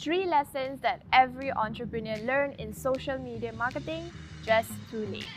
Three lessons that every entrepreneur learned in social media marketing just too late.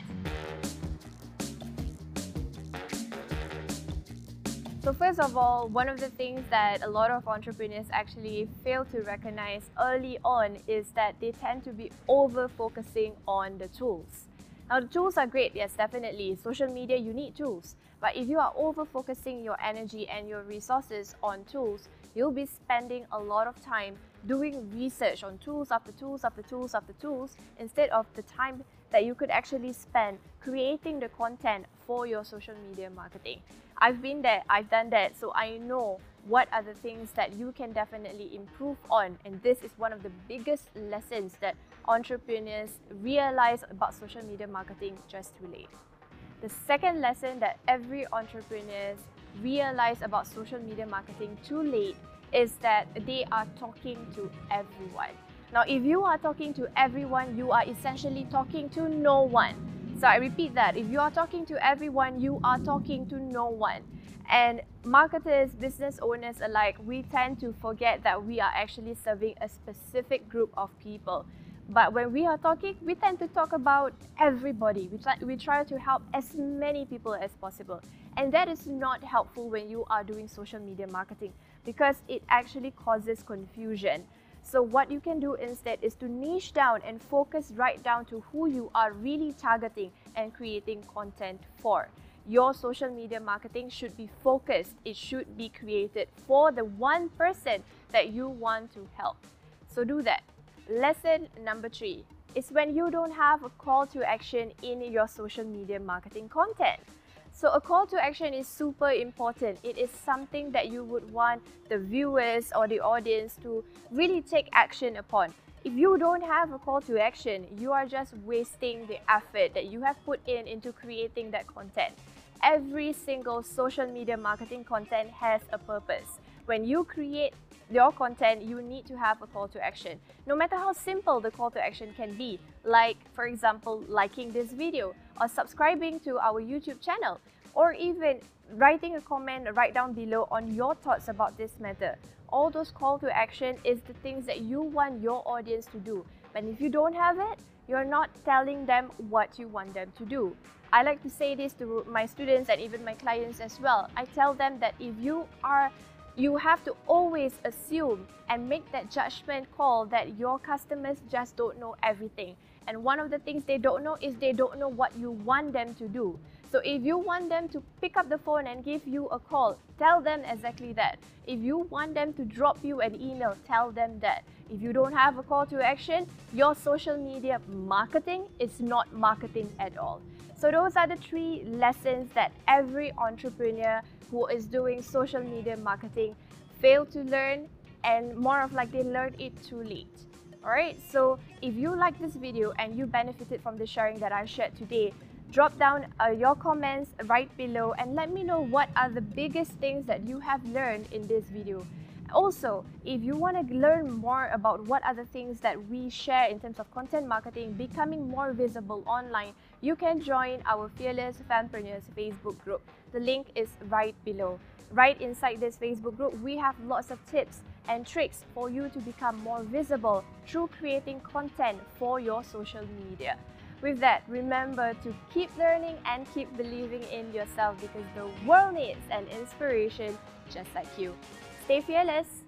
So first of all, one of the things that a lot of entrepreneurs actually fail to recognize early on is that they tend to be over focusing on the tools. Now the tools are great, yes, definitely. Social media, you need tools. But if you are over focusing your energy and your resources on tools, you'll be spending a lot of time doing research on tools after tools after tools after tools instead of the time that you could actually spend creating the content for your social media marketing. I've been there, I've done that, so I know what are the things that you can definitely improve on. And this is one of the biggest lessons that entrepreneurs realize about social media marketing just too late. The second lesson that every entrepreneur realize about social media marketing too late is that they are talking to everyone. Now, if you are talking to everyone, you are essentially talking to no one. So I repeat that. If you are talking to everyone, you are talking to no one. And marketers, business owners alike, we tend to forget that we are actually serving a specific group of people. But when we are talking, we tend to talk about everybody. We try, we try to help as many people as possible. And that is not helpful when you are doing social media marketing because it actually causes confusion. So what you can do instead is to niche down and focus right down to who you are really targeting and creating content for. Your social media marketing should be focused. It should be created for the one person that you want to help. So do that. Lesson number three is when you don't have a call to action in your social media marketing content. So a call to action is super important. It is something that you would want the viewers or the audience to really take action upon. If you don't have a call to action, you are just wasting the effort that you have put in into creating that content. Every single social media marketing content has a purpose. When you create your content, you need to have a call to action. No matter how simple the call to action can be, like for example, liking this video or subscribing to our YouTube channel or even writing a comment right down below on your thoughts about this matter. All those call to action is the things that you want your audience to do. But if you don't have it, you're not telling them what you want them to do. I like to say this to my students and even my clients as well. I tell them that if you are you have to always assume and make that judgment call that your customers just don't know everything. And one of the things they don't know is they don't know what you want them to do. So if you want them to pick up the phone and give you a call, tell them exactly that. If you want them to drop you an email, tell them that. If you don't have a call to action, your social media marketing is not marketing at all. So those are the three lessons that every entrepreneur who is doing social media marketing fail to learn and more of like they learned it too late. Alright, so if you like this video and you benefited from the sharing that I shared today, drop down uh, your comments right below and let me know what are the biggest things that you have learned in this video. Also, if you want to learn more about what are the things that we share in terms of content marketing, becoming more visible online, you can join our Fearless Fanpreneurs Facebook group. The link is right below. Right inside this Facebook group, we have lots of tips and tricks for you to become more visible through creating content for your social media. With that, remember to keep learning and keep believing in yourself because the world needs an inspiration just like you. Stay fearless!